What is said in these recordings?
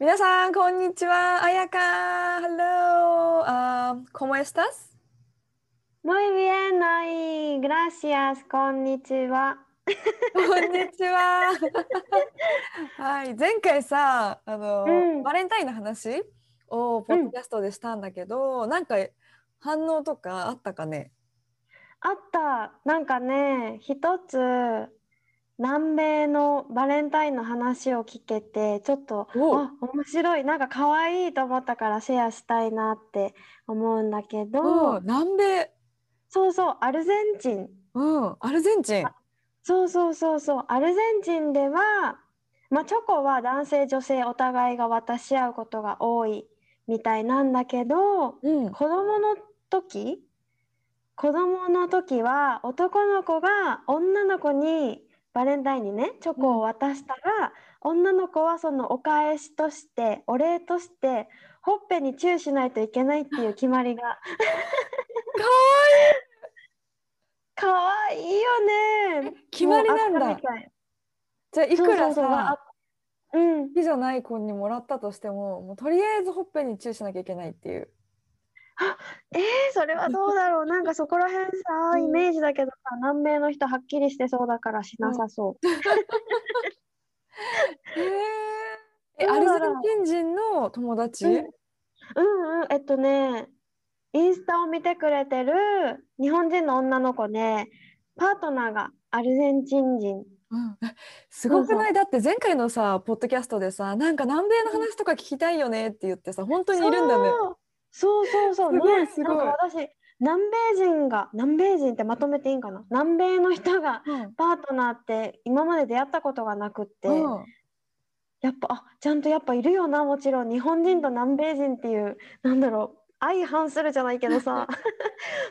皆さん、こんにちは。彩香 Hello! Uh, ¿Cómo estás? Muy bien, Ai. Gracias. こんにちは。こんにちは。はい、前回さ、あの、うんバレンタインの話をポッドキャストでしたんだけど、なんか反応とかあったかね？あった。なんかね、一つ南米のバレンタインの話を聞けて、ちょっと、おあ、面白い。なんか可愛いと思ったからシェアしたいなって思うんだけうん、ど、南米、そうそう、アルゼンチン。うん、アルゼンチン。そうそうそうそう。アルゼンチンでは、まあ、チョコは男性、女性お互いが渡し合うことが多いみたいなんだけど、うん、子供の時、子供の時は男の子が女の子にバレンタインにね、チョコを渡したら、女の子はそのお返しとして、お礼として、ほっぺにチューしないといけないっていう決まりが。かかわいいよね。決まりなんだじゃあいくらさ、あうん。好きじゃない子にもらったとしても、もうとりあえずほっぺにチューしなきゃいけないっていう。えー、それはどうだろう。なんかそこら辺さ、うんイメージだけどさ、南米の人はっきりしてそうだからしなさそう。へえ。え、アルゼンチン人の友達？うんうんうん、えっとね、インスタを見てくれてる日本人の女の子で、パートナーがアルゼンチン人。うん、えすごくない？だって前回のさポッドキャストでさなんか南米の話とか聞きたいよねって言ってさ本当にいるんだね。そうそうそうそう。すごいね、すごい。なんか私、南米人が、南米人ってまとめていいんかな？南米の人がうん。パートナーって今まで出会ったことがなくって、うん。やっぱあちゃんとやっぱいるよなもちろん。日本人と南米人っていうなんだろう相反するじゃないけどさ。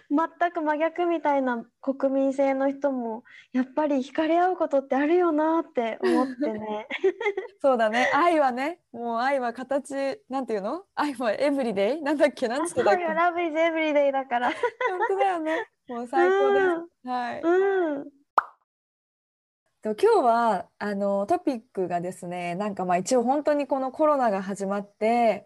全く真逆みたいな国民性の人もやっぱり惹かれ合うことってあるよなって思ってね。そうだね。愛はねもう愛は形なんていうの？愛はエブリデイ？なんだっけ？なんつってたっけ？ラブイズエブリデイだから。本当だよね。もう最高です。はい。うん。と今日はあのトピックがですねなんかまあ一応本当にこのコロナが始まって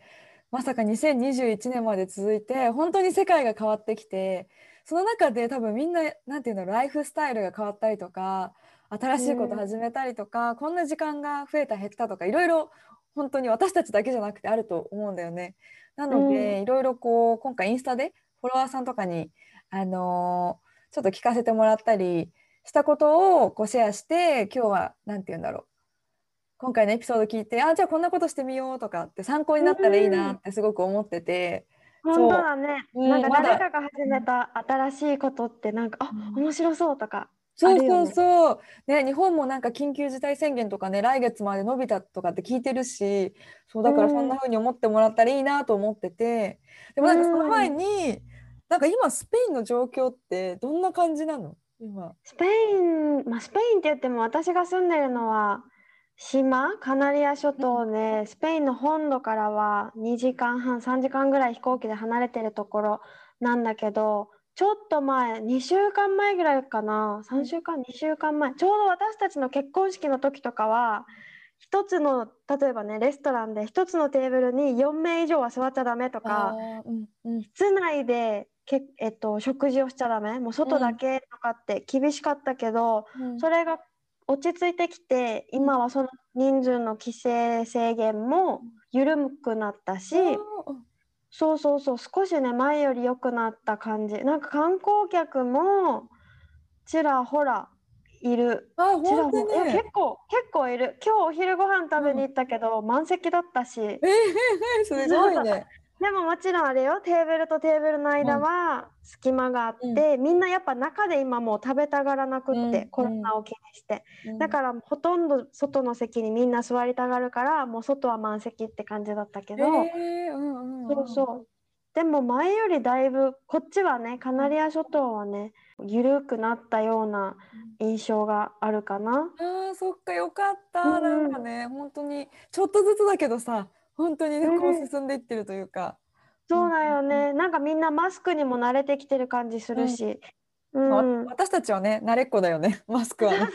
まさか2021年まで続いて本当に世界が変わってきてその中で多分みんななんていうのライフスタイルが変わったりとか新しいこと始めたりとか、こんな時間が増えた減ったとかいろいろ本当に私たちだけじゃなくてあると思うんだよね。なので、いろいろこう今回インスタでフォロワーさんとかにあのーちょっと聞かせてもらったりしたことをこうシェアして今日は何て言うんだろう今回のエピソード聞いてあじゃあこんなことしてみようとかって参考になったらいいなってすごく思ってて、本当だね。うんなんか誰かが始めた新しいことってなんかあうん。面白そうとかそうそうそう、ね、日本もなんか緊急事態宣言とかね来月まで伸びたとかって聞いてるしそうだからそんな風に思ってもらったらいいなと思っててでもなんかその前になんか今スペインの状況ってどんな感じなの？今。スペイン、まあ、スペインって言っても私が住んでるのは島、カナリア諸島で、スペインの本土からは2時間半、3時間ぐらい飛行機で離れてるところなんだけど、ちょっと前、2週間前ぐらいかな、3週間、2週間前、ちょうど私たちの結婚式の時とかは、一つの、例えばね、レストランで一つのテーブルに4名以上は座っちゃダメとか、うんうん。室内でけ、えっと、食事をしちゃダメ、もう外だけとかって厳しかったけど、うん。それが落ち着いてきて、今はその人数の規制制限も緩くなったし、そうそうそう、少しね、前より良くなった感じ。なんか観光客もちらほらいる。あ本当に？結構、結構いる。今日お昼ご飯食べに行ったけど、満席だったし。えー、すごいね。でももちろんあれよ。テーブルとテーブルの間は隙間があって、みんなやっぱ中で今もう食べたがらなくって、うん。コロナを気にして、うん。だからほとんど外の席にみんな座りたがるからもう外は満席って感じだったけど、えーうんうんうんそうそう。でも前よりだいぶこっちはねカナリア諸島はね緩くなったような印象があるかな。あーそっかよかった、うんうん。なんかね本当にちょっとずつだけどさ本当にね、こううん進んでいってるというか、そうだよね。なんかみんなマスクにも慣れてきてる感じするし。うん。私たちはね慣れっこだよね。マスクは。ね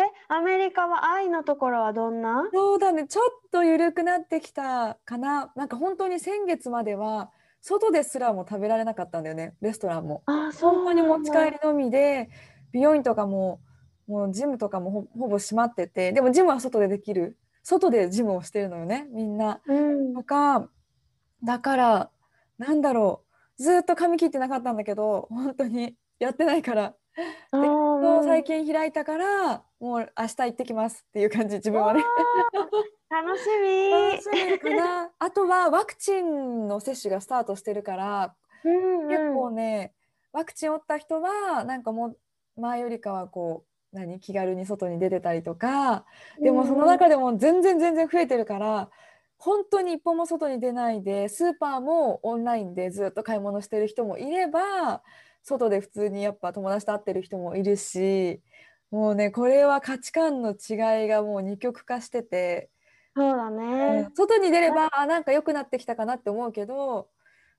え、アメリカは愛のところはどんな？そうだね。ちょっと緩くなってきたかな。なんか本当に先月までは外ですらも食べられなかったんだよね。レストランも。あ、そう本当に持ち帰りのみで美容院とかももうジムとかもほほぼ閉まってて。でもジムは外でできる外でジムをしてるのよねみんなうんと。かだからなんだろうずっと髪切ってなかったんだけど本当にやってないからあそうー最近開いたからもう明日行ってきますっていう感じ自分はね。楽し楽しみ。みかなあとはワクチンの接種がスタートしてるからうん結構ねワクチン打った人はなんかもう前よりかはこう何気軽に外に出てたりとかでもその中でも全然全然増えてるから本当に一歩も外に出ないでスーパーもオンラインでずっと買い物してる人もいれば外で普通にやっぱ友達と会ってる人もいるしもうねこれは価値観の違いがもう二極化してて。そうだうねん。外に出ればあなんか良くなってきたかなって思うけど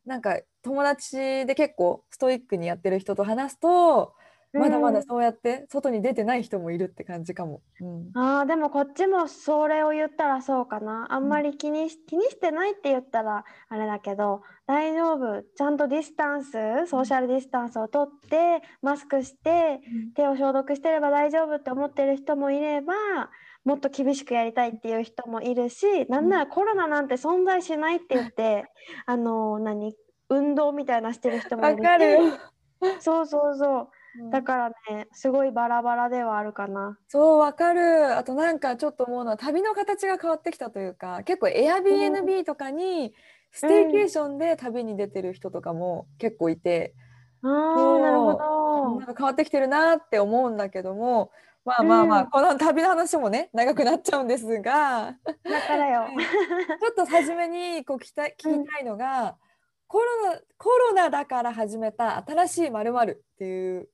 なんか友達で結構ストイックにやってる人と話すとまだまだそうやって外に出てない人もいるって感じかも。うん。あーでもこっちもそれを言ったらそうかな。あんまり気にし、気にしてないって言ったらあれだけど大丈夫。ちゃんとディスタンスソーシャルディスタンスをとってマスクして手を消毒してれば大丈夫って思ってる人もいればもっと厳しくやりたいっていう人もいるしなんならコロナなんて存在しないって言ってあの何？運動みたいなしてる人もいわるし。かる。よ。そうそうそう。うんだからねすごいバラバラではあるかな。そうわかる。あとなんかちょっと思うのは旅の形が変わってきたというか結構 Airbnb とかにステーケーションで旅に出てる人とかも結構いて、う。あなるほど。なんか変わってきてるなって思うんだけどもまあまあまあ、うん。この旅の話もね長くなっちゃうんですが。だからよ。ちょっと初めにこう聞きたい聞きたいのが、コロナコロナだから始めた新しいまるっていう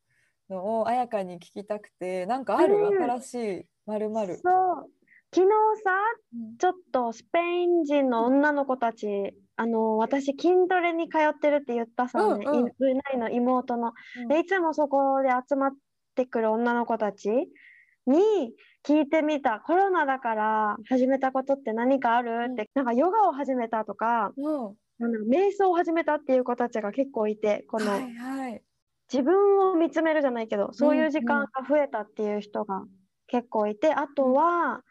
のを彩香に聞きたくてなんかある、うん。新しいまるそう。昨日さちょっとスペイン人の女の子たちあの私筋トレに通ってるって言ったさ、ねうんうん。いブナイの妹の。うん。でいつもそこで集まってくる女の子たちに聞いてみた。コロナだから始めたことって何かある？ってなんかヨガを始めたとかうん。なんだろう瞑想を始めたっていう子たちが結構いてこの、はいはい自分を見つめるじゃないけどそういう時うん。間が増えたっていう人が結構いて、あとは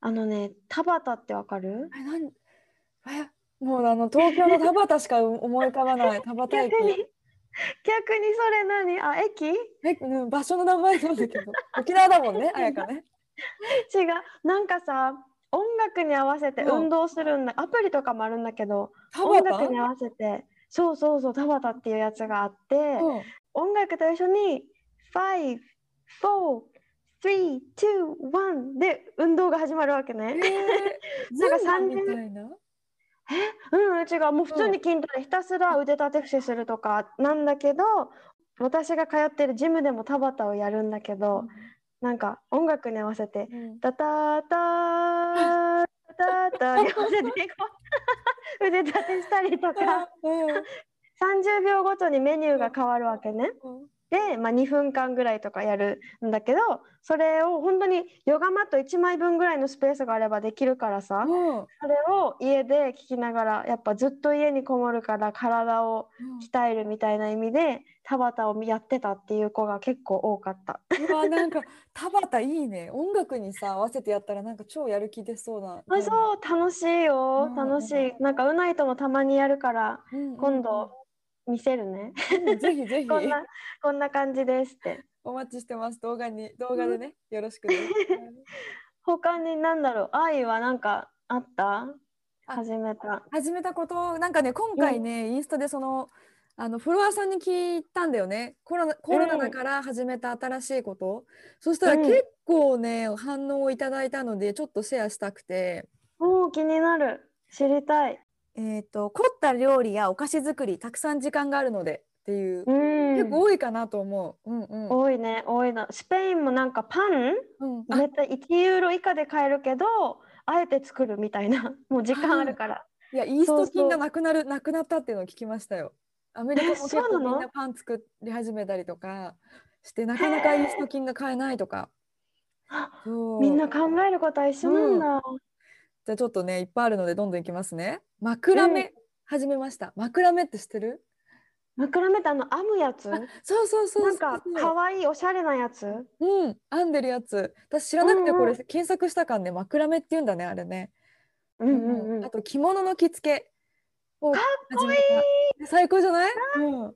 あのね田畑ってわかる？えなんえもうあの東京の田畑しか思い浮かばない。田畑駅。逆に？逆にそれ何？あ駅？違うえうん場所の名前なんだけど。沖縄だもんね 彩香ね。なんかさ音楽に合わせてうん。運動するんだ、アプリとかもあるんだけど田音楽畑に合わせてそうそうそう田畑っていうやつがあって、うん音楽と一緒に5、4、3、2、1で運動が始まるわけね。えー、なんかズンバ三年みたいな？うん、違う。もう普通に筋トレ、ひたすら腕立て伏せするとかなんだけど、私が通ってるジムでも田畑をやるんだけど、なんか音楽に合わせて、うん。タタタタタタに合わせてこう。腕立てしたりとか、うん。30秒ごとにメニューが変わるわけね。うんで、まあ、2分間ぐらいとかやるんだけどそれを本当にヨガマット1枚分ぐらいのスペースがあればできるからさ、うん。それを家で聞きながらやっぱずっと家にこもるから体を鍛えるみたいな意味で田畑をやってたっていう子が結構多かった。うわなんか田畑いいね。音楽にさ合わせてやったらなんか超やる気出そうな。あそう楽しいよ。うん。楽しい。なんかうないともたまにやるからうんうんうん。今度見せるね。うんぜひぜひ。こんなこんな感じですって。お待ちしてます。動画に動画でねよろしくね。他に何だろう。愛はなんかあった？始めた。始めたこと？なんかね今回ね、インスタでそのあのフォロワーさんに聞いたんだよね。コロナコロナだから始めた新しいこと、そしたらうん。結構ね、反応をいただいたのでちょっとシェアしたくて、おお、気になる。知りたい。えー、と凝った料理やお菓子作りたくさん時間があるのでっていう、うん。結構多いかなと思う。うんうん多いね、多いな。スペインもなんかパンうん、あ絶対1ユーロ以下で買えるけど、あえて作るみたいな。もう時間あるから。いやイースト菌がなくなるなくなったっていうのを聞きましたよ。アメリカも結構みんなパン作り始めたりとかしてなかなかイースト菌が買えないとか。みんな考えることは一緒なんだ。じゃあちょっとねいっぱいあるのでどんどんいきますね。枕目、始めました。枕目って知ってる？枕目ってあの編むやつ？あそうそうそうなんか可愛いおしゃれなやつ？うん編んでるやつ。私知らなくてこれうんうん検索したからね枕目って言うんだねあれね。うんうんうんあと着物の着付けをか始めた。最高じゃない？うん。そ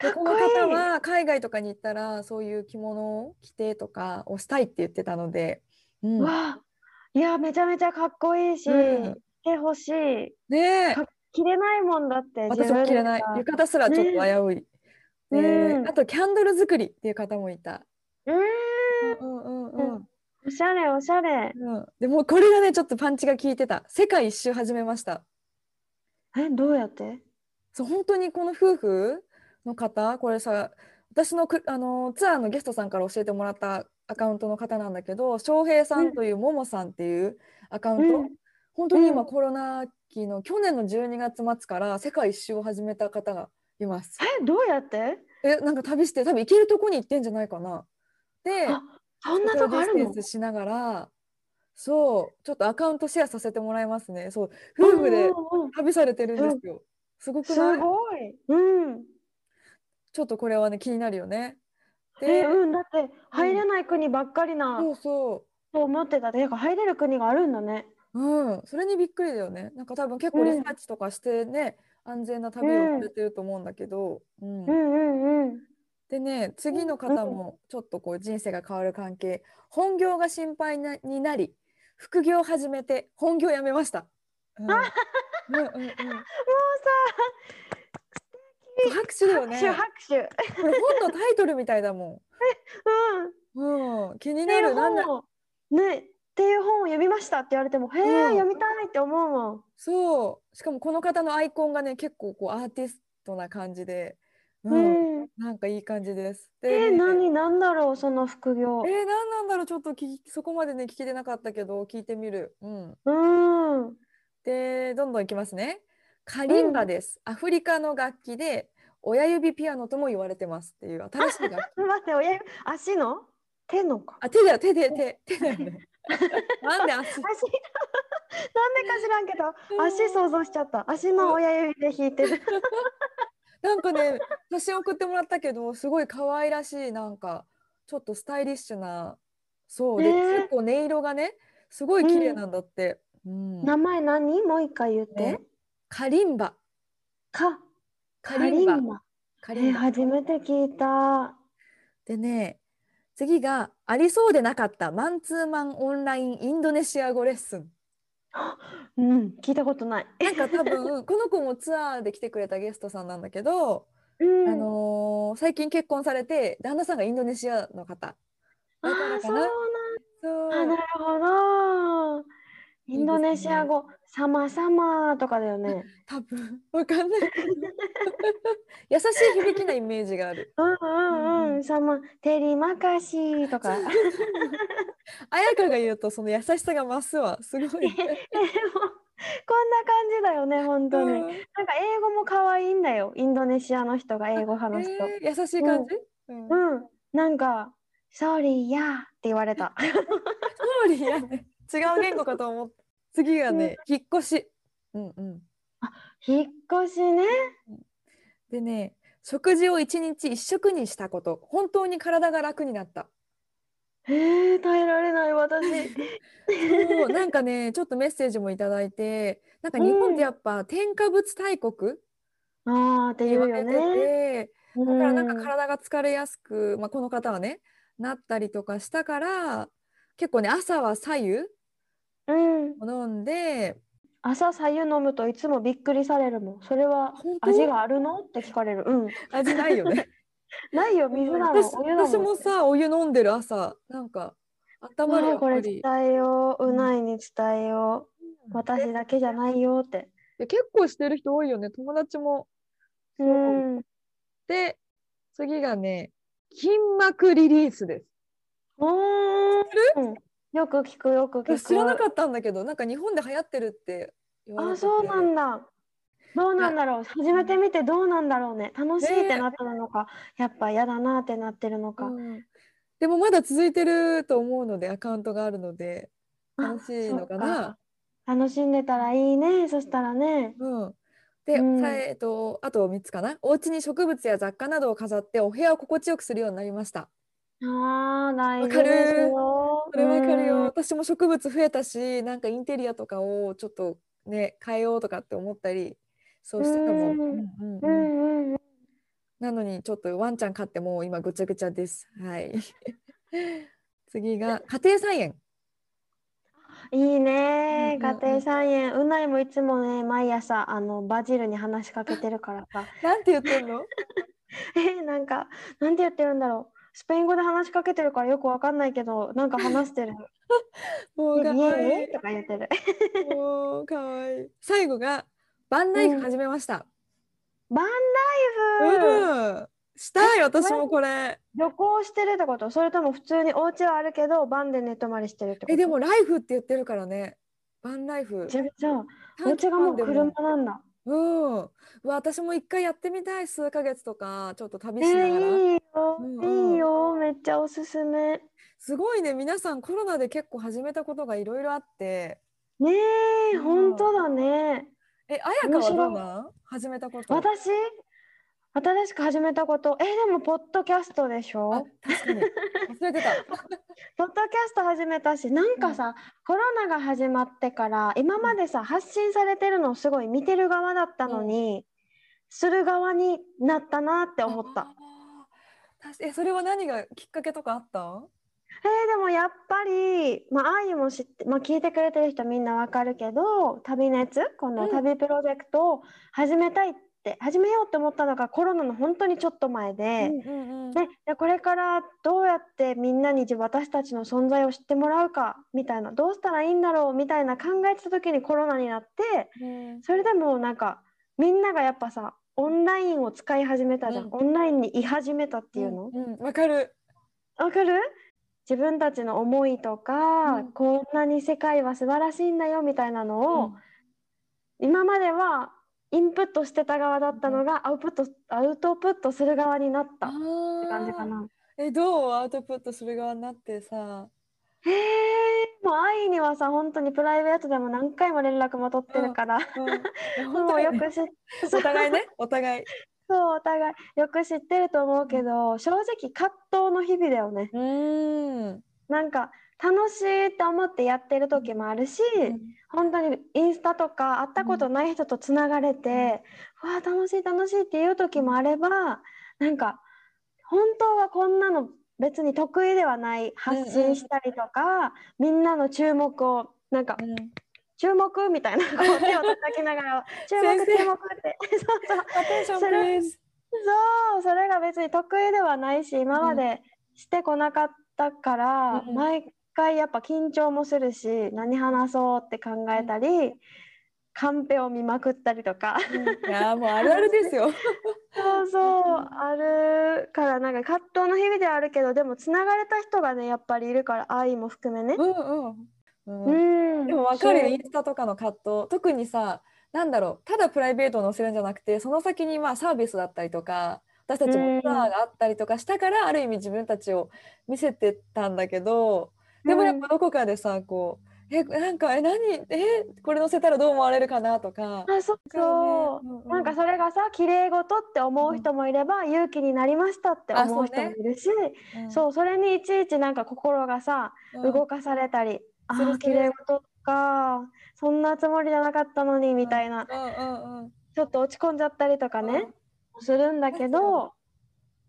れでこかっこいいの方は海外とかに行ったらそういう着物を着てとかをしたいって言ってたので、うん、わあいやめちゃめちゃかっこいいし、うん。着てほしい。ね着れないもんだって私も着れない。浴衣すらちょっと危うい、ね。でうん。あとキャンドル作りっていう方もいた、うん。うんうんうんおしゃれおしゃれ。うん、でもこれがねちょっとパンチが効いてた。世界一周始めました。えどうやって？そう本当にこの夫婦の方これさ私のくあのツアーのゲストさんから教えてもらったアカウントの方なんだけど翔平さんというももさんっていうアカウント、うん本当に今うんコロナ期の去年の12月末から世界一周を始めた方がいます。えどうやって？えなんか旅して多分行けるとこに行ってんじゃないかな。であそんなとこあるの？しながらそうちょっとアカウントシェアさせてもらいますね。そう夫婦で旅されてるんですよ。すごくすない？ごいうんちょっとこれはね気になるよね。えで、うんだって入れない国ばっかりなそうそと思ってた。てか入れる国があるんだね。う、うん、それにびっくりだよね。なんか多分結構リサーチとかしてね、安全な旅をされてると思うんだけど、うん。うん。うんうんでね次の方もちょっとこう人生が変わる関係。本業が心配なになり副業を始めて本業辞めました。うん。うんうんうん、もう拍手だよね。さ拍手拍手これ本のタイトルみたいだもうんん。うん、気になる。なんだねっていう本を読みましたって言われてもへえ、うん読みたいって思うもんそう。しかもこの方のアイコンがね結構こうアーティストな感じで、う、うんん、なんかいい感じです。えでね何何だろうその副業えー、何なんだろうちょっと聞きそこまでね聞けてなかったけど聞いてみる。うん。うんでどんどんいきますね。カリンバです。アフリカの楽器で親指ピアノとも言われてますっていう新しい楽器。待って親指足の？手のか。あ手だよ手で手手だよね。なんで足？足。なんでか知らんけど足想像しちゃった。足の親指で弾いてる。なんかね写真送ってもらったけどすごい可愛らしいなんかちょっとスタイリッシュなそうで、ねえ結構音色がねすごい綺麗なんだって。うん。名前何？もう一回言って、ねカリンバ。か。カカリンバ。カリンバ。初めて聞いた。でね次がありそうでなかったマンツーマンオンラインインドネシア語レッスン。うん聞いたことない。なんか多分 この子もツアーで来てくれたゲストさんなんだけど、うん。あのー最近結婚されて旦那さんがインドネシアの方。あそうなかなそう。あなるほどインドネシア語、サマサマとかだよね。多分。わかんない。優しい響きなイメージがある。うんうんうん、サマテリマカシとか。綾香が言うとその優しさが増すわ。すごいこんな感じだよね本当に。なんか英語も可愛いんだよ。インドネシアの人が英語話すと。えー優しい感じ、うん。うん、なんか、sorry やって言われた。通りやね違う言語かと思った次がね、引っ越しうんうん引っ越しね。でね食事を一日一食にしたこと本当に体が楽になったえー、耐えられない私。そうなんかねちょっとメッセージもいただいてなんか日本ってやっぱ添加物大国ってああって言われてね。て、だだからなんか体が疲れやすく、まあ、この方はねなったりとかしたから結構ね朝は白湯うん。を飲んで朝さゆ飲むといつもびっくりされるもん。それは味があるの？って聞かれる。うん。味ないよね。ないよ、水なの。私もさ、お湯飲んでる朝、なんか、温まるやああ、これ。伝えよう。ううんないに伝えよう。私だけじゃないよって。結構してる人多いよね。友達も。う。そうんで、次がね、筋膜リリースです。うーん。よく聞く、よく聞く。私知らなかったんだけど、なんか日本で流行ってるって言われあ、ててそうなんだ。どうなんだろう。初めて見てどうなんだろうね。楽しいってなったのか、やっぱ嫌だなってなってるのか。うんでもまだ続いてると思うので、アカウントがあるので、あ楽しいのかな。楽しんでたらいいね。そしたらね。うん。で、うんさえっと、あと3つかな。お家に植物や雑貨などを飾って、お部屋を心地よくするようになりました。ああ、大事ですよ。それわかるよ。うん私も植物増えたし、なんかインテリアとかをちょっとね、変えようとかって思ったり、そうしてたもん。なのにちょっとワンちゃん飼ってもう今ぐちゃぐちゃです。はい。次が家庭菜園。いいね、家庭菜園。うないもいつもね、毎朝、あの、バジルに話しかけてるからさ。なんて言ってんの？え、なんか、なんて言ってるんだろう。スペイン語で話しかけてるからよくわかんないけど、なんか話してる。もうか見わいい。とか言ってる。もうかわいい。最後がバンライフ始めました。バンうライフ、ん。したい私もこれ。旅行してるってこと？それとも普通にお家はあるけど、バンで寝泊まりしてるってこと？えでもライフって言ってるからね。バンライフ。じゃじゃあ、お家がもう車なんだ。うん。私も一回やってみたい数ヶ月とかちょっと旅えしながら。ー、いいよ、うんうんいいよ、めっちゃおすすめ。すごいね皆さんコロナで結構始めたことがいろいろあって。ねえ、うん本当だね。え彩香はどうなん？始めたこと。私、新しく始めたこと、え、でも、ポッドキャストでしあょ確かに。忘れてた。ポッドキャスト始めたし、なんかさ、コロナが始まってから、今までさ、発信されてるのをすごい見てる側だったのに、する側になったなって思った。えそれは何がきっかけとかあった？えーでもやっぱり、まあ、あゆも知って、まあ、聞いてくれてる人みんなわかるけど、旅熱、このうん。旅プロジェクトを始めたいって、始めようって思ったのがコロナの本当にちょっと前で、でこれからどうやってみんなに自私たちの存在を知ってもらうかみたいなどうしたらいいんだろうみたいな考えてた時にコロナになってうん。それでもなんかみんながやっぱさオンラインを使い始めたじゃん、うん。オンラインに居始めたっていうの？うんうん。わかる。わかる？自分たちの思いとか、うん。こんなに世界は素晴らしいんだよみたいなのを、うん。今まではインプットしてた側だったのがアウトプットアウトプットする側になったっあて感じかーな。えどう？アウトプットする側になってさ。へえ、もう愛にはさ、本当にプライベートでも何回も連絡も取ってるから、うん、もうよく知っ お互いねお互い。そう、お互いよく知ってると思うけど、正直葛藤の日々だよね。うーん。なんか楽しいって思ってやってる時もあるし、本当にインスタとか会ったことない人とつながれて、わあ楽しい楽しいっていう時もあれば、なんか本当はこんなの別に得意ではない発信したりとか、みんなの注目をなんかうん。注目みたいなこう 手を叩きながら注目注目って。そうそう。アテンションそれプリーズ。そうそれが別に得意ではないし今までしてこなかったから、うん。毎回やっぱ緊張もするし何話そうって考えたり、カンペを見まくったりとかいやーもうあるあるですよ。そうそうあるからなんか葛藤の日々ではあるけどでもつながれた人がねやっぱりいるから愛も含めね。うんうん。うんうん、でも分かるインスタとかの葛藤。特にさ、なんだろう、ただプライベートを載せるんじゃなくて、その先にまあサービスだったりとか、私たちもツアーがあったりとかしたから、ある意味自分たちを見せてたんだけど、でもやっぱどこかでさ、こう、え、なんか、え、何、え、これ載せたらどう思われるかなとか。あそうそう、うんうん。なんかそれがさ綺麗事って思う人もいれば、勇気になりましたってあ思うそうね人もいるしうん。そうそれにいちいちなんか心がさ、うん。動かされたりああ綺麗事かそんなつもりじゃなかったのにみたいな、うんうんうんちょっと落ち込んじゃったりとかね、するんだけど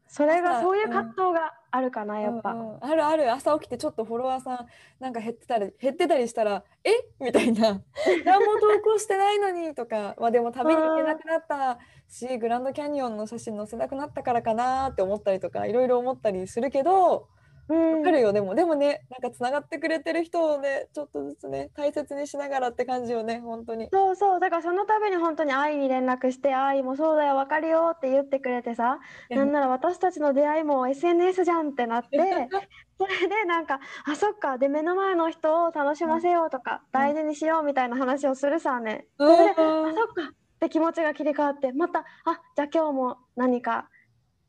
それが朝そういううん葛藤があるかな、やっぱ。うんうん。あるある。朝起きてちょっとフォロワーさんなんか減ってたり減ってたりしたらえ？みたいな。何も投稿してないのにとか、まあ、でも旅に行けなくなったしグランドキャニオンの写真載せなくなったからかなって思ったりとかいろいろ思ったりするけどうんわかるよでも。でもねなんかつながってくれてる人をねちょっとずつね大切にしながらって感じよね本当に。そうそう。だからその度に本当に愛に連絡して愛もそうだよ分かるよって言ってくれてさなんなら私たちの出会いも SNS じゃんってなって それでなんかあそっか。で目の前の人を楽しませようとか大事にしようみたいな話をするさね。それであうんそっか。って気持ちが切り替わってまたあじゃあ今日も何か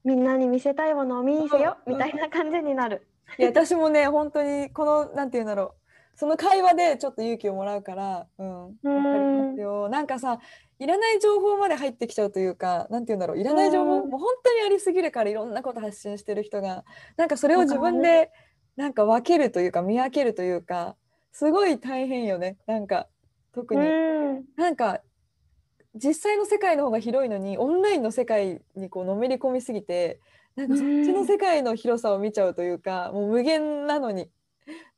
みんなに見せたいものを見せようん。みたいな感じになる。いや私もね本当にこのなんて言うんだろう。その会話でちょっと勇気をもらうからうんわかりますよ。なんかさいらない情報まで入ってきちゃうというかなんて言うんだろう。いらない情報うん。もう本当にありすぎるからいろんなこと発信してる人が。なんかそれを自分でなんか分けるというか見分けるというかすごい大変よね。なんか特うにん。なんか実際の世界の方が広いのにオンラインの世界にこうのめり込みすぎてなんかそっちの世界の広さを見ちゃうというか、もう無限なのに。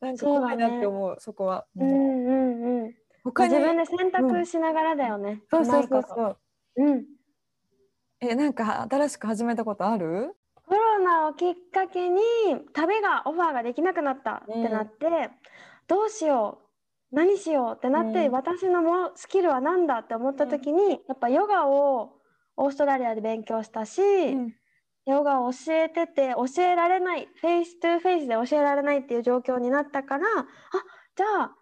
なんか怖いなって思うそこは。うんうんうん。他に自分で選択しながらだよね。そうそうそうそう。うん。えなんか新しく始めたことある？コロナをきっかけに旅がオファーができなくなったってなって、どうしよう何しようってなって、うん。私のもスキルは何だって思った時に、やっぱヨガをオーストラリアで勉強したし、うんヨガを教えてて教えられない face to face で教えられないっていう状況になったからあじゃあ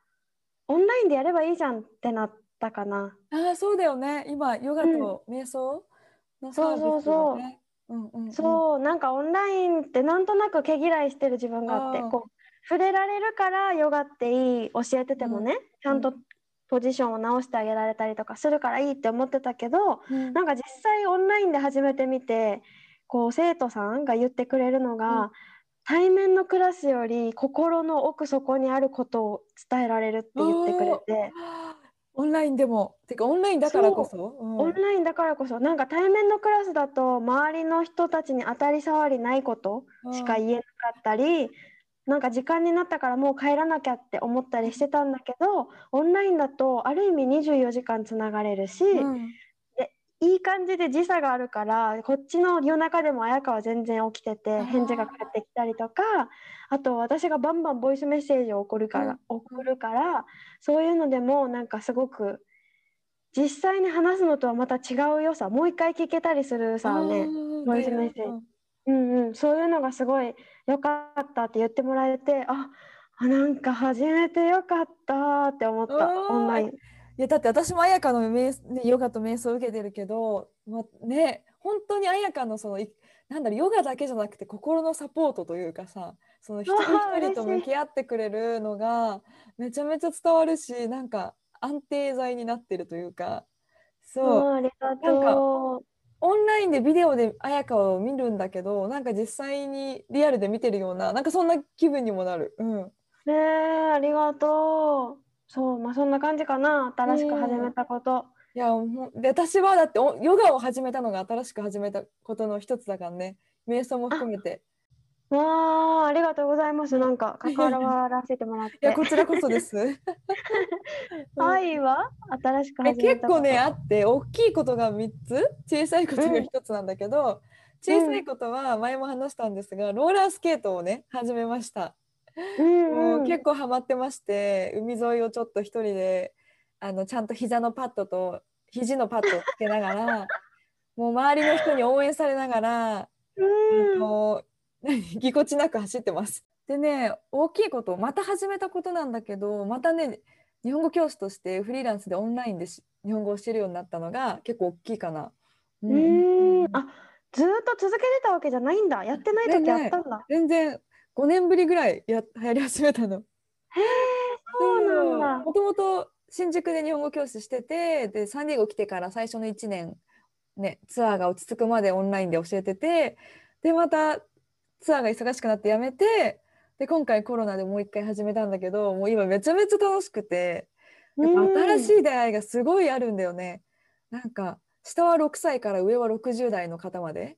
オンラインでやればいいじゃんってなったかな。あーそうだよね。今ヨガと瞑想のサービスそうそうそう。がねうんうんうん。そう、なんかオンラインってなんとなく毛嫌いしてる自分があってこう触れられるからヨガっていい教えててもね、ちゃんとポジションを直してあげられたりとかするからいいって思ってたけどうん。なんか実際オンラインで始めてみてこう生徒さんが言ってくれるのが、うん。対面のクラスより心の奥底にあることを伝えられるって言ってくれて。オンラインでも。てかオンラインだからこそ。う。ん。オンラインだからこそ。なんか対面のクラスだと周りの人たちに当たり障りないことしか言えなかったり、なんか時間になったからもう帰らなきゃって思ったりしてたんだけどオンラインだとある意味24時間つながれるし、うんいい感じで時差があるからこっちの夜中でも綾香は全然起きてて返事が返ってきたりとかあと私がバンバンボイスメッセージを送るから、送るからそういうのでもなんかすごく実際に話すのとはまた違う良さもう一回聞けたりするさね。うんボイスメッセージうんうんうん、そういうのがすごい良かったって言ってもらえてああなんか始めてよかったって思ったオンライン。いやだって私も彩香の瞑、ね、ヨガと瞑想を受けてるけど、まあ、ね本当に彩香のそのいなんだろうヨガだけじゃなくて心のサポートというかさその一人一人と向き合ってくれるのがめちゃめちゃ伝わるしなんか安定剤になってるというかそうなんとオンラインでビデオで彩香を見るんだけどなんか実際にリアルで見てるようななんかそんな気分にもなる。うんう。ねえありがとう。そうまあそんな感じかな新しく始めたこと。いやもうで私はだっておヨガを始めたのが新しく始めたことの一つだからね瞑想も含めてわあありがとうございますなんか関わらせてもらっいやて。こちらこそです。うん愛は？新しく。結構ねあって大きいことが3つ？小さいことが1つなんだけど、小さいことは前も話したんですがローラースケートをね始めました。うんもううん結構ハマってまして海沿いをちょっと一人であのちゃんと膝のパッドと肘のパッドをつけながら もう周りの人に応援されながらうんもう何ぎこちなく走ってます。でね大きいことまた始めたことなんだけどまたね日本語教師としてフリーランスでオンラインでし日本語を教えるようになったのが結構大きいかな。うんあずーっと続けてたわけじゃないんだやってない時あったんだ。全然5年ぶりぐらいややり始めたの。へえそうなんだ。もともと新宿で日本語教師しててでサンディエゴ来てから最初の1年、ね、ツアーが落ち着くまでオンラインで教えててでまたツアーが忙しくなってやめてで今回コロナでもう一回始めたんだけどもう今めちゃめちゃ楽しくてやっぱ新しい出会いがすごいあるんだよね。なんか下は6歳から上は60代の方まで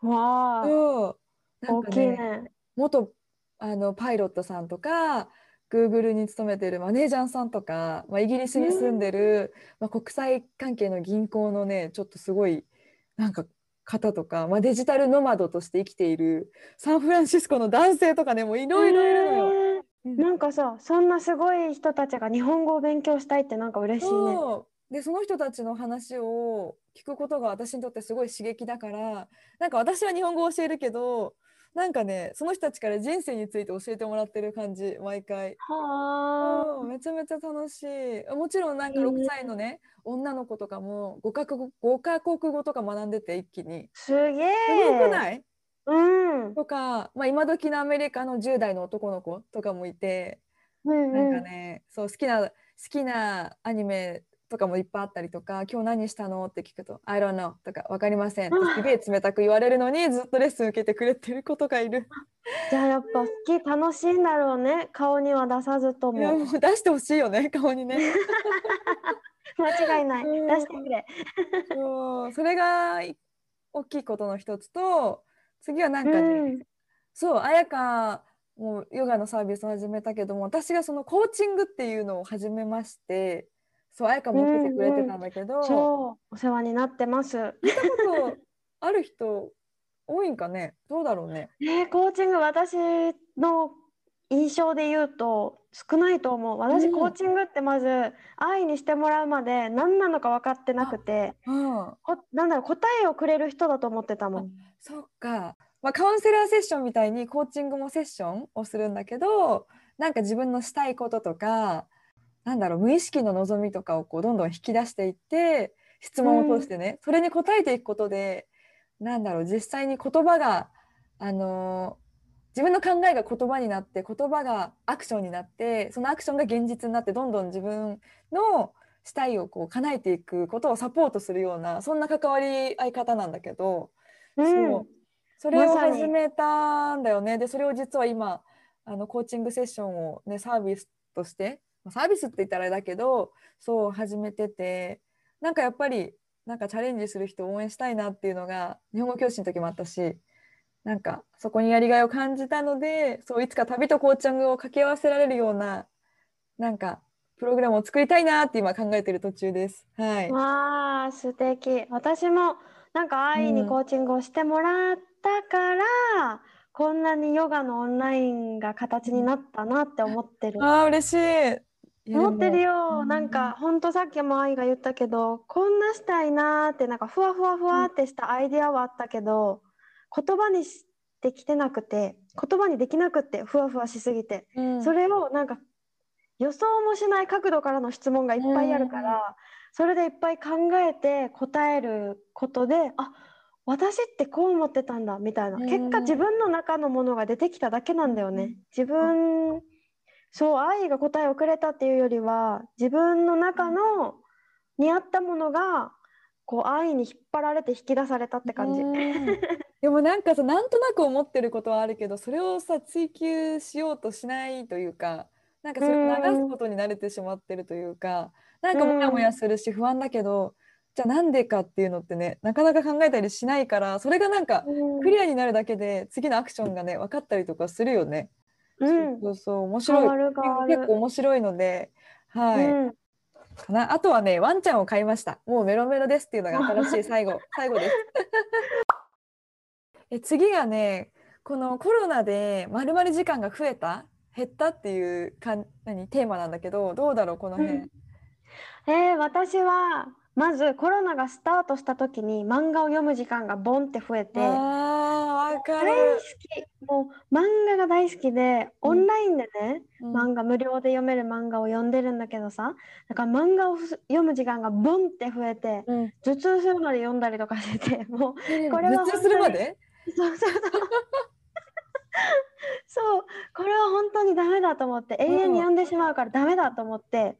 わあ、そうなん大きいね。元あのパイロットさんとか Google に勤めてるマネージャーさんとか、まあ、イギリスに住んでる、まあ、国際関係の銀行のねちょっとすごいなんか方とか、まあ、デジタルノマドとして生きているサンフランシスコの男性とかねもういろいろいるのよ。へーうんなんかさ、そんなすごい人たちが日本語を勉強したいってなんか嬉しいね。でその人たちの話を聞くことが私にとってすごい刺激だからなんか私は日本語を教えるけどなんかねその人たちから人生について教えてもらってる感じ毎回。はうんめちゃめちゃ楽しい。もちろんなんかいいね6歳のね女の子とかも5カ国語 ,5 カ国語とか学んでて一気に。あ、すげえ。すごくない？うん。とか、まあ、今時のアメリカの10代の男の子とかもいてうんなんうん。かね、そう好きな好きなアニメとかもいっぱいあったりとか今日何したの？って聞くと「I don't know」とか「分かりません」ってすげえ冷たく言われるのにずっとレッスン受けてくれてる子とかいる。じゃあやっぱ好き楽しいんだろうね。顔には出さずといやも。もう出してほしいよね顔にね。間違いない。うん出してくれ。そうそれがい大きいことの一つと次はなんかね、うん。そう綾香もヨガのサービスを始めたけども私がそのコーチングっていうのを始めましてそう綾香も受けてくれてたんだけど、そう、お世話になってます。見たことある人多いんかね？どうだろうね？えー、コーチング私の印象で言うと少ないと思う。私、うんコーチングってまず愛にしてもらうまで何なのか分かってなくてうん、こなんだろう答えをくれる人だと思ってたもん。そっか、まあ、カウンセラーセッションみたいにコーチングもセッションをするんだけどなんか自分のしたいこととかなんだろう無意識の望みとかをこうどんどん引き出していって質問を通してね、それに答えていくことでなんだろう実際に言葉があのー自分の考えが言葉になって言葉がアクションになってそのアクションが現実になってどんどん自分のしたいをこう叶えていくことをサポートするようなそんな関わり合い方なんだけど、うんそうそれを始めたんだよね。でそれを実は今あのコーチングセッションを、ね、サービスとしてまあサービスって言ったらあれだけどそう始めててなんかやっぱりなんかチャレンジする人を応援したいなっていうのが日本語教師の時もあったしなんかそこにやりがいを感じたのでそういつか旅とコーチングを掛け合わせられるようななんかプログラムを作りたいなって今考えてる途中です。はい。わあ素敵私もなんか愛にコーチングをしてもらったから、こんなにヨガのオンラインが形になったなって思ってる。ああ嬉しい。思ってるよ、うん。なんかほんとさっきも愛が言ったけどこんなしたいなーってなんかふわふわふわってしたアイデアはあったけど、言葉にしてきてなくて言葉にできなくてふわふわしすぎて、うん。それをなんか予想もしない角度からの質問がいっぱいあるから、それでいっぱい考えて答えることであ私ってこう思ってたんだみたいな、うん。結果自分の中のものが出てきただけなんだよね。自分そう愛が答えをくれたっていうよりは自分の中のに合ったものがこう愛に引っ張られて引き出されたって感じ。うん でもなんかさなんとなく思ってることはあるけどそれをさ追求しようとしないというかなんかそれを流すことに慣れてしまってるというかなんかモヤモヤするし不安だけどじゃあなんでかっていうのってねなかなか考えたりしないからそれがなんかクリアになるだけで次のアクションがね分かったりとかするよね。うん。そうそう面白い。変わる変わる。結構面白いのではい、うん。かな。あとはねワンちゃんを飼いました。もうメロメロですっていうのが新しい最後最後です。え次がねこのコロナでまるまる時間が増えた？減ったっていうかん何？テーマなんだけどどうだろうこの辺、うん。えー私はまずコロナがスタートした時に漫画を読む時間がボンって増えて大る。好、き。もう漫画が大好きでオンラインでね、うん。漫画無料で読める漫画を読んでるんだけどさだから漫画をふ読む時間がボンって増えてうん。頭痛するまで読んだりとかしててもうえこれは頭痛するまで？そうそうそう。そうこれは本当にダメだと思って永遠に読んでしまうからダメだと思って、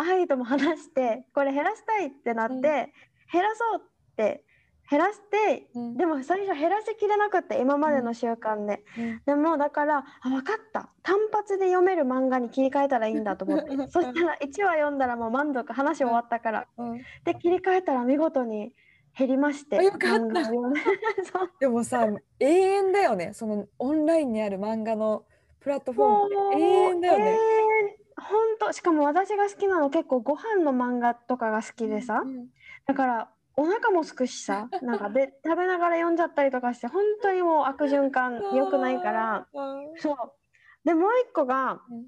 愛とも話してこれ減らしたいってなって、うん。減らそうって減らしてうん。でも最初減らしきれなくって今までの習慣で、うん。でもだからあ分かった。単発で読める漫画に切り替えたらいいんだと思って。そしたら1話読んだらもう満足話終わったから。うん。で切り替えたら見事に減りましてで。もさ永遠だよね。そのオンラインにある漫画のプラットフォーム永遠だよね。本当しかも私が好きなの結構ご飯の漫画とかが好きでさ、うんだからお腹もすくしさ。なんかで 食べながら読んじゃったりとかして本当にもう悪循環良くないから。うん。そう。でもう一個が、うん。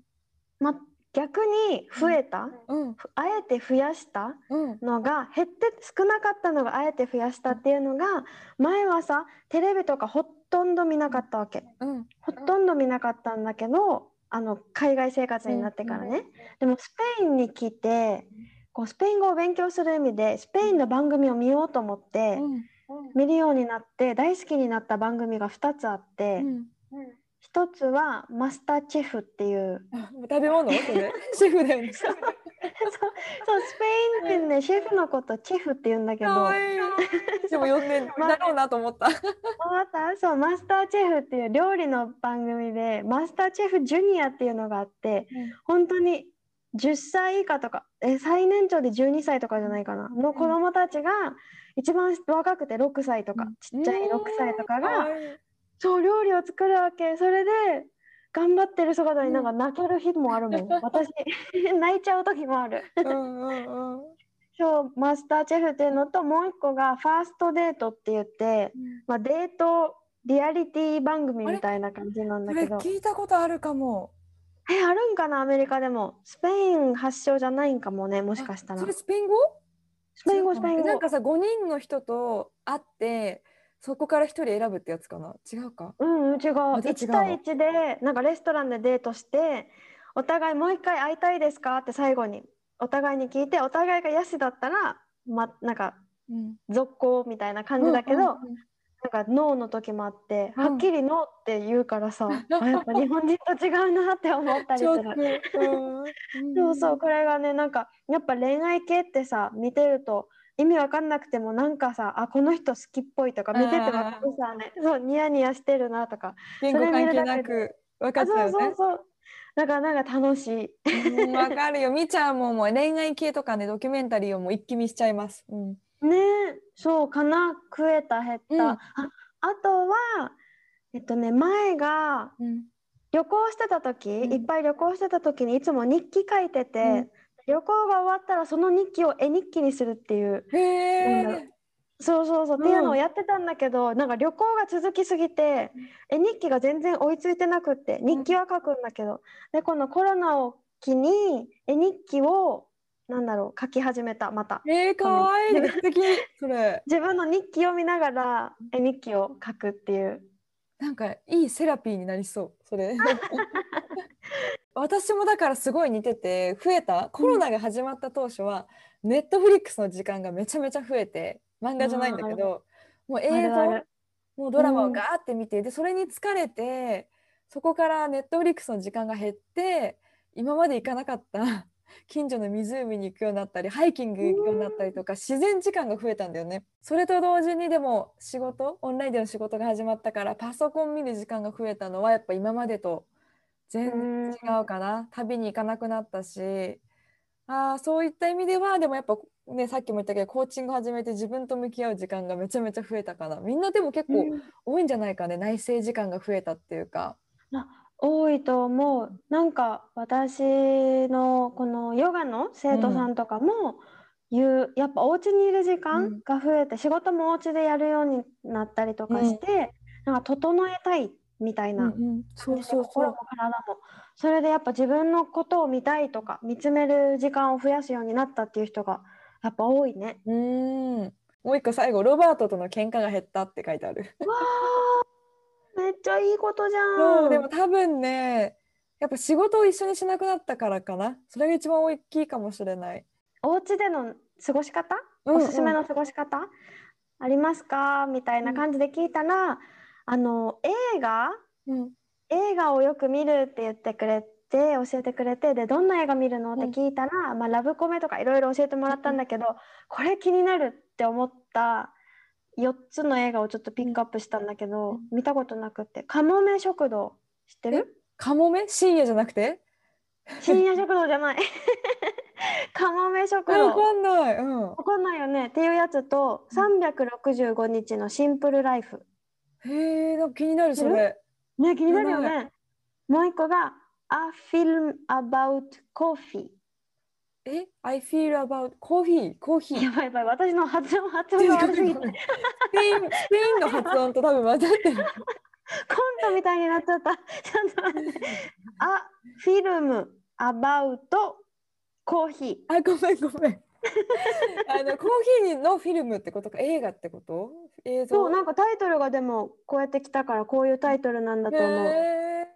ま、逆に増えた、うん。ふあえて増やした？うん。のが減って少なかったのがあえて増やしたっていうのが前はさテレビとかほとんど見なかったわけ。うん。ほとんど見なかったんだけどあの海外生活になってからね、でもスペインに来てこうスペイン語を勉強する意味でスペインの番組を見ようと思ってうん。見るようになって大好きになった番組が2つあって、うん1つはマスターチェフっていう。あ食べ物？それ？シェフだよね。そう。そうスペイン人ねシェフのこと chef って言うんだけど。かわいい。でも呼んで だろうなと思った。思ったそうマスターチェフっていう料理の番組でマスターチェフジュニアっていうのがあって本当に10歳以下とかえ最年長で12歳とかじゃないかな。の子供たちが一番若くて6歳とかちっちゃい6歳とかがそう料理を作るわけ。それで頑張ってる姿になんか泣ける日もあるもん。私 泣いちゃう時もある。うんうんうん。そうマスターチェフっていうのともう一個がファーストデートって言って、まあ、デートリアリティ番組みたいな感じなんだけど。聞いたことあるかも。えあるんかなアメリカでも。スペイン発祥じゃないんかもねもしかしたら。それスペイン語？スペイン語スペイン語。なんかさ5人の人と会ってそこから1人選ぶってやつかな？違うか？うんうん違う。あじゃあ違う1対1でなんかレストランでデートしてお互いもう一回会いたいですか？って最後にお互いに聞いてお互いがヤシだったらまなんかうん。続行みたいな感じだけど、うんうんなんかノーの時もあって、うん。はっきりノーって言うからさ、あやっぱ日本人と違うなって思ったりする。うん。そうそうこれがねなんかやっぱ恋愛系ってさ見てると意味わかんなくてもなんかさあこの人好きっぽいとか見ててわかるさね。そうニヤニヤしてるなとか。言語関係なく分かっちゃうね。そうそうだからなんか楽しい。うんわかるよ。みちゃんももう恋愛系とかねドキュメンタリーをもう一気見しちゃいます。うん。ねえそうかな。食えた減った、うん。ああとはえっとね前がうん。旅行してた時、うん。いっぱい旅行してた時にいつも日記書いてて、うん旅行が終わったらその日記を絵日記にするっていう。へそうそうそう、うん。っていうのをやってたんだけどなんか旅行が続きすぎて絵日記が全然追いついてなくって日記は書くんだけど、でこのコロナを機に絵日記をなんだろう書き始めたまた。えー、かわいい。素敵。それ。自分の日記を見ながら絵日記を書くっていう。なんかいいセラピーになりそう。それ 私もだからすごい似てて増えた？コロナが始まった当初は、ネットフリックスの時間がめちゃめちゃ増えて漫画じゃないんだけどもう映像もうドラマうん。をガーって見て、でそれに疲れてそこからネットフリックスの時間が減って今まで行かなかった 近所の湖に行くようになったりハイキング行くようになったりとか自然時間が増えたんだよね。それと同時にでも仕事？オンラインでの仕事が始まったからパソコン見る時間が増えたのはやっぱ今までと全然違うかな。旅に行かなくなったし。あーそういった意味ではでもやっぱねさっきも言ったけどコーチング始めて自分と向き合う時間がめちゃめちゃ増えたかな。みんなでも結構多いんじゃないかね。内省時間が増えたっていうか。多いと思う。なんか私のこのヨガの生徒さんとかも言う、やっぱお家にいる時間が増えて、仕事もお家でやるようになったりとかして、なんか整えたいみたいなそうそうそ心もう。体もそれでやっぱ自分のことを見たいとか見つめる時間を増やすようになったっていう人がやっぱ多いね。うーんもう一個最後ロバートとの喧嘩が減ったって書いてある。わーめっちゃいいことじゃん。でも多分ねやっぱ仕事を一緒にしなくなったからかなそれが一番大きいかもしれない。お家での過ごし方、うんうんおすすめの過ごし方？ありますか？みたいな感じで聞いたら、あの映画？うん。映画をよく見るって言ってくれて教えてくれてでどんな映画見るの？ってうん。聞いたら、まあ、ラブコメとかいろいろ教えてもらったんだけど、これ気になるって思った4つの映画をちょっとピックアップしたんだけど、うん。見たことなくて「かもめ食堂」知ってる？カモメ？深夜じゃなくて？深夜食堂じゃない。カモメ食わ堂。かんない。うん。わかんないよね。っていうやつと365日のシンプルライフ。へえ、なんか気になるそれ。ね気になるよね。もう一個が A film about coffee。え、I feel about コーヒー、コーヒー？やばいやばい私の発音発音が悪すぎてコンスペイン、スペインの発音と多分混ざってる。トみたいになっちゃった。ちょっと待って。A film about coffee。あ、ごめんごめん。あのコーヒーのフィルムってことか、映画ってこと？映像？そうなんかタイトルがでもこうやってきたからこういうタイトルなんだと思う。へ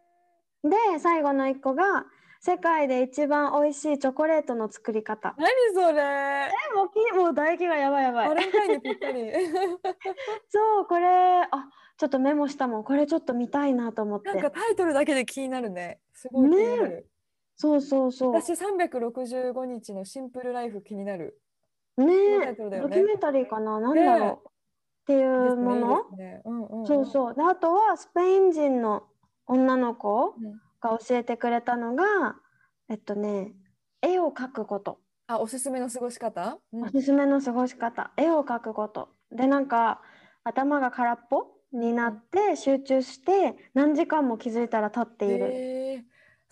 で最後の一個が世界で一番美味しいチョコレートの作り方ー。何それ？えもうきもう唾液がやばいやばいバレンタインにぴったり。そうこれあちょっとメモしたもんこれちょっと見たいなと思ってなんかタイトルだけで気になるね。すごい気になる。そうそうそう。私365日のシンプルライフ気になる。ねえ。ね。ドキュメンタリーかな？なんだろう、っていうも。のいいですね。うんうんん。そうそう。であとはスペイン人の女の子うん。が教えてくれたのがえっとね絵を描くこと。あ、おすすめの過ごし方、うん。おすすめの過ごし方、絵を描くこと。で、なんか頭が空っぽになって集中して何時間も気づいたら経っている。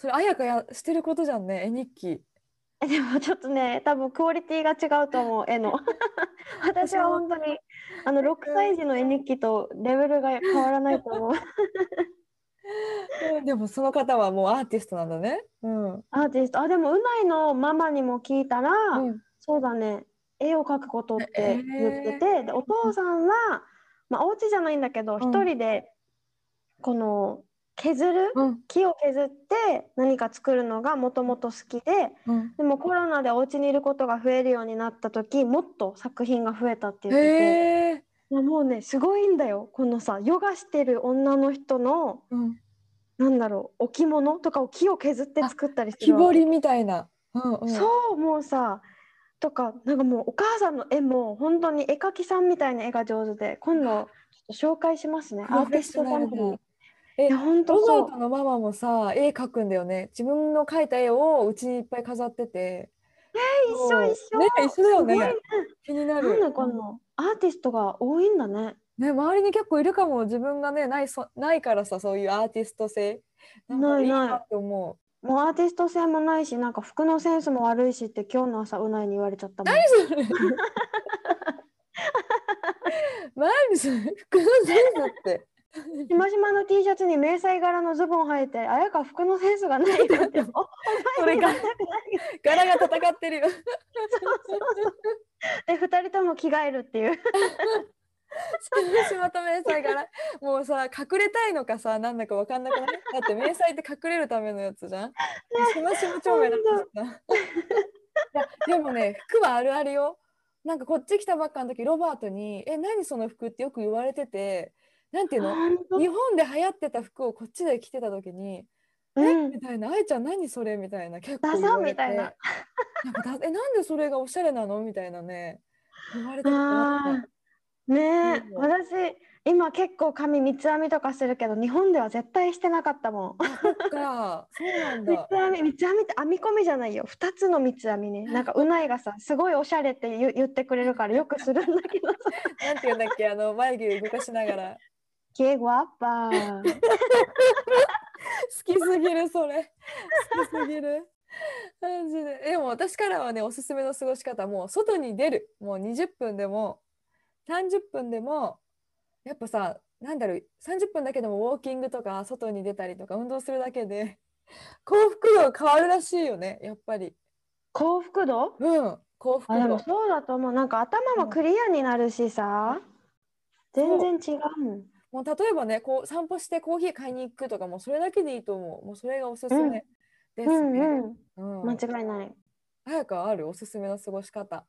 それ、あやかやしてることじゃんね、絵日記。えでもちょっとね、多分クオリティが違うと思う、絵の。私は本当にあの6歳児の絵日記とレベルが変わらないと思う。う んでもその方はもうアーティストなんだね。うん。アーティスト。あ、でもうないのママにも聞いたら、うんそうだね、絵を描くことって言ってて、えーでお父さんは、まあ、お家じゃないんだけど、ん一人でこの削る、うん木を削って何か作るのがもともと好きでうんでもコロナでお家にいることが増えるようになった時もっと作品が増えたって言っててもうねすごいんだよこのさヨガしてる女の人のうん。なんだろう置物とかを木を削って作ったりす木るわけ彫りみたいな。うんうん。そうもうさとかなんかもうお母さんの絵も本当に絵描きさんみたいな絵が上手で今度紹介しますねアーティストショナルなファミリー。え本当ロバートのママもさ、絵描くんだよね。自分の描いた絵をうちにいっぱい飾ってて。一緒一緒ね、一緒だよすごいね。気にななんる。でこのアーティストが多いんだね。ね、周りに結構いるかも。自分がね、ないそ、ないからさ、そういうアーティスト性。ないないなって思もうアーティスト性もないし、なんか服のセンスも悪いしって今日の朝うないに言われちゃったもん。う。それ。何それ服のセンスって。しましまの T シャツに迷彩柄のズボン履いて、あやか服のセンスがないよっ それが柄が戦ってるよ。で、二人とも着替えるっていう。しまと迷彩柄。もうさ、隠れたいのかさ、なんだかわかんなくない？だって迷彩って隠れるためのやつじゃん？しましま超目立ってた。いや、でもね、服はあるあるよ。なんかこっち来たばっかの時、ロバートに、え、何その服？ってよく言われてて、なんていうの？日本で流行ってた服をこっちで着てた時に、うんみたいな、あいちゃん何それ？みたいな、結構言われて。みたいな。なんかだえ、なんでそれがおしゃれなの？みたいなね、言われたことああった。ーねう。私今結構髪三つ編みとかするけど日本では絶対してなかったもん。あ、そっか、そうなんだ。三つ編み三つ編みって編み込みじゃないよ。二つの三つ編みね。なんかうないがさすごいおしゃれって言う言ってくれるからよくするんだけどさ。なんていうんだっけ、あの眉毛動かしながら。「ケグアッパー」好きすぎる、それ。好きすぎる。マジで。でも私からはね、おすすめの過ごし方、もう外に出る。もう20分でも、30分でも、やっぱさ、なんだろう、30分だけでもウォーキングとか、外に出たりとか、運動するだけで、幸福度変わるらしいよね、やっぱり。幸福度？うん、幸福度あでも。そうだと思うなんか頭もクリアになるしさ全然違うもんもう例えばね、こう散歩してコーヒー買いに行くとかもそれだけでいいと思う。もうそれがおすすめですうんね。うんうん。間違いない早くあるおすすめの過ごし方。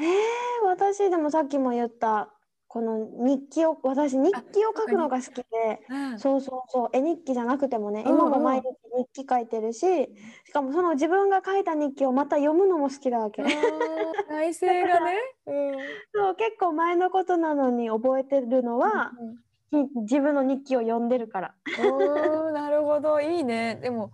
えー、私でもさっきも言ったこの日記を私日記を書くのが好きでうん。そうそうそう。絵日記じゃなくてもねうんうん。今も毎日日記書いてるししかもその自分が書いた日記をまた読むのも好きだわけ。内省がね。うん。そう結構前のことなのに覚えてるのは、ひ自分の日記を読んでるから。うん、おーなるほど、いいね。でも、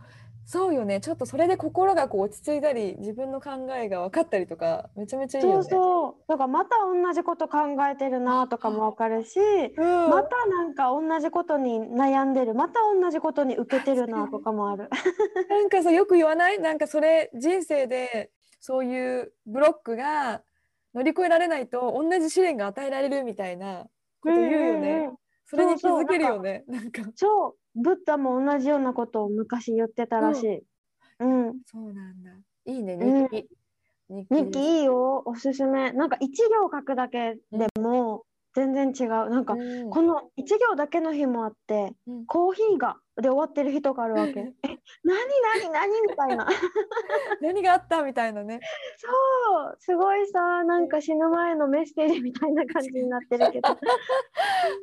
そうよね。ちょっとそれで心がこう落ち着いたり自分の考えが分かったりとかめちゃめちゃいいよね。そうそう。だからまた同じこと考えてるなとかもわかるし、うん。またなんか同じことに悩んでる。また同じことに受けてるなとかもある。なんかさよく言わない？なんかそれ人生でそういうブロックが乗り越えられないと同じ試練が与えられるみたいなこと言うよね。んんんそれに気づけるよね。なんか。そうブッダも同じようなことを昔言ってたらしい。うん、そうなんだ。いいねうん日記。日日記い。いいよおすすめ。なんか一行書くだけでも全然違う。なんかうんこの一行だけの日もあって、うんコーヒーがで終わってる日とかあるわけ。え、何何何みたいな。何があったみたいなね。そう、すごいさ、なんか死ぬ前のメッセージみたいな感じになってるけど。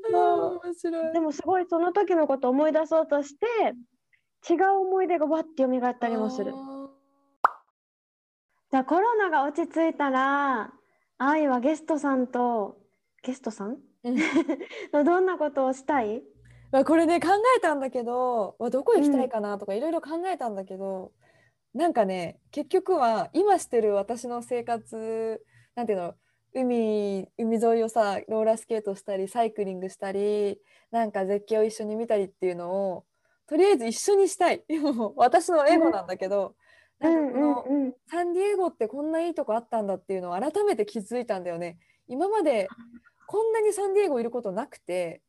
そ う面白いで。もすごいその時のことを思い出そうとして、違う思い出がわって蘇ったりもする。あじゃあコロナが落ち着いたら、愛はゲストさんと、ゲストさん？どんなことをしたい？まあこれね考えたんだけどまあどこ行きたいかなとかいろいろ考えたんだけど、なんかね結局は今してる私の生活なんていうの海海沿いをさローラースケートしたりサイクリングしたりなんか絶景を一緒に見たりっていうのをとりあえず一緒にしたい。私のエゴなんだけど、なんかこの、うん。サンディエゴってこんないいとこあったんだっていうのを改めて気づいたんだよね。今までこんなにサンディエゴいることなくて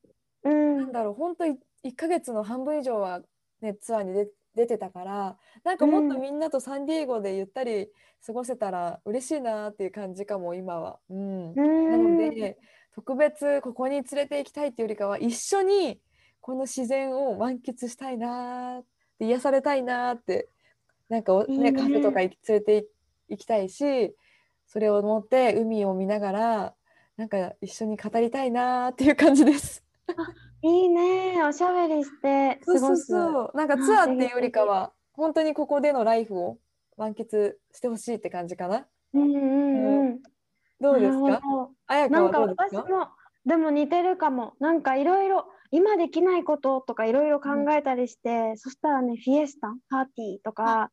うん。なんだろう本当1ヶ月の半分以上は、ね、ツアーに出出てたからなんかもっとみんなとサンディエゴでゆったり過ごせたら嬉しいなっていう感じかも今は。うん、うん。なので特別ここに連れて行きたいっていうよりかは一緒にこの自然を満喫したいなって癒されたいなってなんかお、ねカフェとか連れて行きたいしそれを持って海を見ながらなんか一緒に語りたいなっていう感じです。いいね、おしゃべりしてそうそう。そうなんかツアーっていうよりかは本当にここでのライフを満喫してほしいって感じかな。うんうんうん。どうですか？かなんかはどうですか？私もでも似てるかも。なんかいろいろ今できないこととかいろいろ考えたりして、そしたらねフィエスタパーティーとか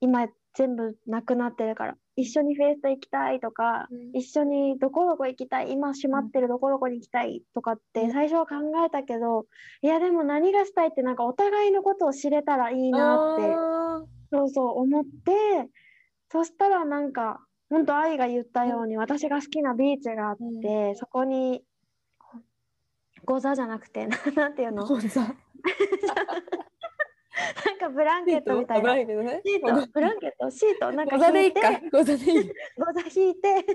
今全部なくなってるから一緒にフィエスタ行きたいとか、うん。一緒にどこどこ行きたい今閉まってるどこどこに行きたいとかってうん。最初は考えたけど、いやでも何がしたいってなんかお互いのことを知れたらいいなってあそうそう思ってそしたらなんか本当愛が言ったように、私が好きなビーチがあって、そこにゴザじゃなくてな なんていうの？ーゴザ なんかブランケットみたいな。危ないけどね？シートブランケットシートなんかゴザでい？引いていか。ゴザでいい。ゴザ引いて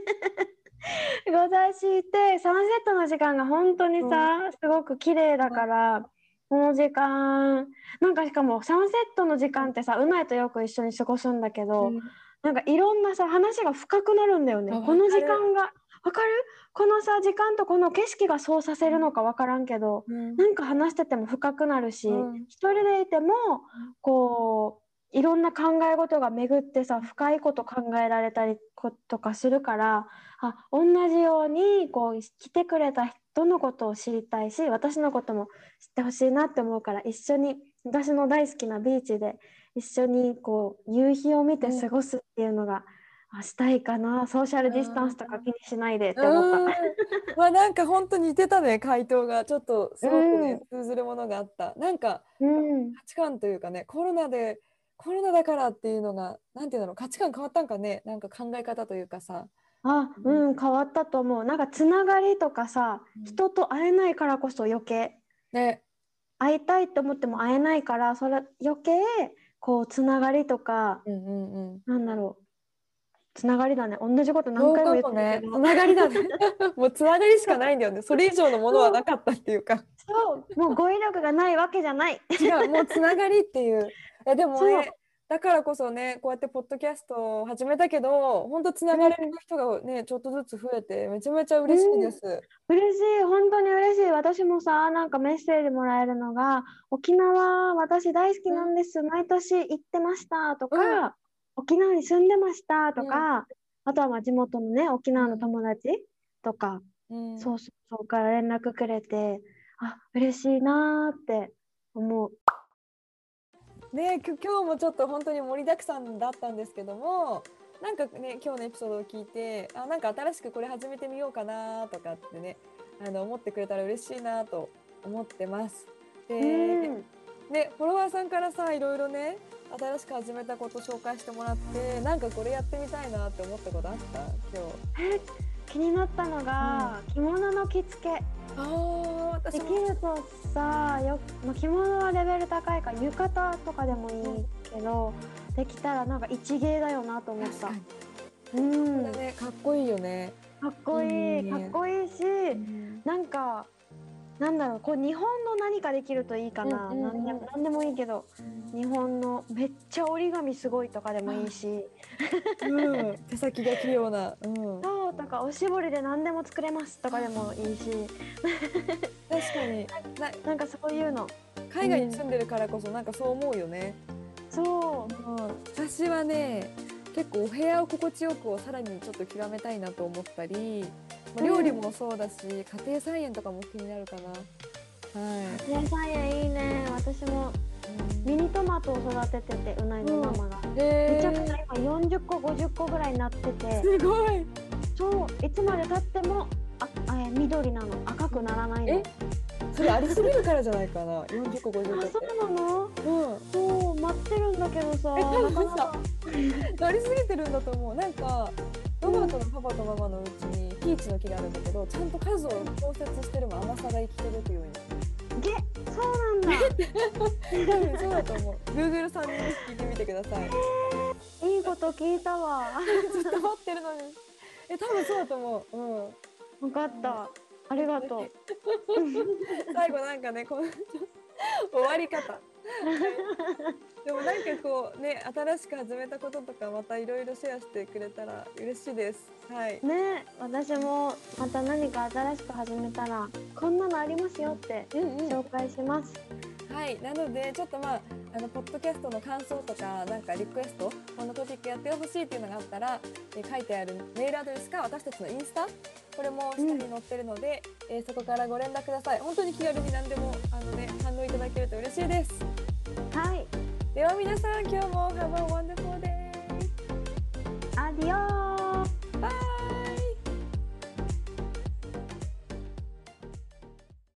ゴザ引いてサンセットの時間が本当にさ、すごく綺麗だから、この時間なんかしかもサンセットの時間ってさうないとよく一緒に過ごすんだけど、なんかいろんなさ話が深くなるんだよねあ。この時間がわかる？このさ時間とこの景色がそうさせるのかわからんけど、うん。なんか話してても深くなるし、うん。一人でいてもこういろんな考え事が巡ってさ深いこと考えられたりことかするからあ同じようにこう来てくれた人のことを知りたいし私のことも知ってほしいなって思うから一緒に私の大好きなビーチで一緒にこう夕日を見て過ごすっていうのが、あしたいかな。ソーシャルディスタンスとか気にしないでって思った。うんまあなんか本当に似てたね。回答が。ちょっとすごくね、通ずるものがあった。なんかうん。価値観というかねコロナでコロナだからっていうのがなんていうんだろう。価値観変わったんかね。なんか考え方というかさ。あ、うん、変わったと思う。なんかつながりとかさ、うん。人と会えないからこそ余計。ね。会いたいって思っても会えないから、それ余計こうつながりとか、うんうんうん。なんだろう、つながりだね。同じこと何回も言ってるつながりだね。もうつながりしかないんだよね。それ以上のものはなかったっていうか。そう、もう語彙力がないわけじゃない。違う。もうつながりっていう。えでもねだからこそねこうやってポッドキャストを始めたけど本当つながれる人がねちょっとずつ増えてめちゃめちゃ嬉しいです。嬉しい、本当に嬉しい。私もさ、なんかメッセージもらえるのが、沖縄、私大好きなんです。毎年行ってましたとか、うん沖縄に住んでましたとか、あとはまあ地元のね、沖縄の友達とか、うんそうそうそうから連絡くれて、あ、嬉しいなーって思う。ね今日もちょっと本当に盛りだくさんだったんですけどもなんかね今日のエピソードを聞いてあなんか新しくこれ始めてみようかなとかってねあの思ってくれたら嬉しいなと思ってます。で、うんでフォロワーさんからさいろいろね新しく始めたこと紹介してもらってなんかこれやってみたいなって思ったことあった？今日。気になったのが、着物の着付け。あできもるとさよ、まあ、着物はレベル高いから浴衣とかでもいいけど、できたらなんか一芸だよなと思った。うん、かっこいいよね。かっこいい、いいね。かっこいいし、なんかなんだろうこう日本の何かできるといいかな、うんうんうん。なんでもいいけど日本のめっちゃ折り紙すごいとかでもいいし、うん、手先が器用な、うん、そうとかおしぼりで何でも作れますとかでもいいし。確かに。ななんかそういうの。海外に住んでるからこそなんかそう思うよね、そう。うん、私はね結構お部屋を心地よくをさらにちょっと極めたいなと思ったり、まあ料理もそうだし家庭菜園とかも気になるかな。はい、野菜園いいね。私もミニトマトを育てててうないのママが、めちゃくちゃえ今40個50個ぐらいになってて。ー、すごい。そういつまでたってもああえ緑なの。赤くならないの。え？それありすぎるからじゃないかな。40個50個あそうなの？うん。そう待ってるんだけどさえなかなかなりすぎてるんだと思う。なんかロバートのパパとママのうちにピーチの木があるんだけどちゃんと数を調節してるもん甘さが生きてるっていうよげそうなんだ。そうだと思う。Google さんに聞いてみてください。いいこと聞いたわ。ずっと待ってるのに。え多分そうだと思う。うん。分かった。ありがとう。最後なんかねこの終わり方 でもなんかこうね新しく始めたこととかまたいろいろシェアしてくれたら嬉しいです。はい。ね私もまた何か新しく始めたらこんなのありますよってうんうん。紹介します、はいなのでちょっとまああのポッドキャストの感想とかなんかリクエストこのトピックやってほしいっていうのがあったら、え書いてあるメールアドレスか私たちのインスタこれも下に載ってるので、うん、えー、そこからご連絡ください。本当に気軽に何でもあの、ね、反応いただけると嬉しいです。はい。では皆さん今日も Have a wonderful day! アディオ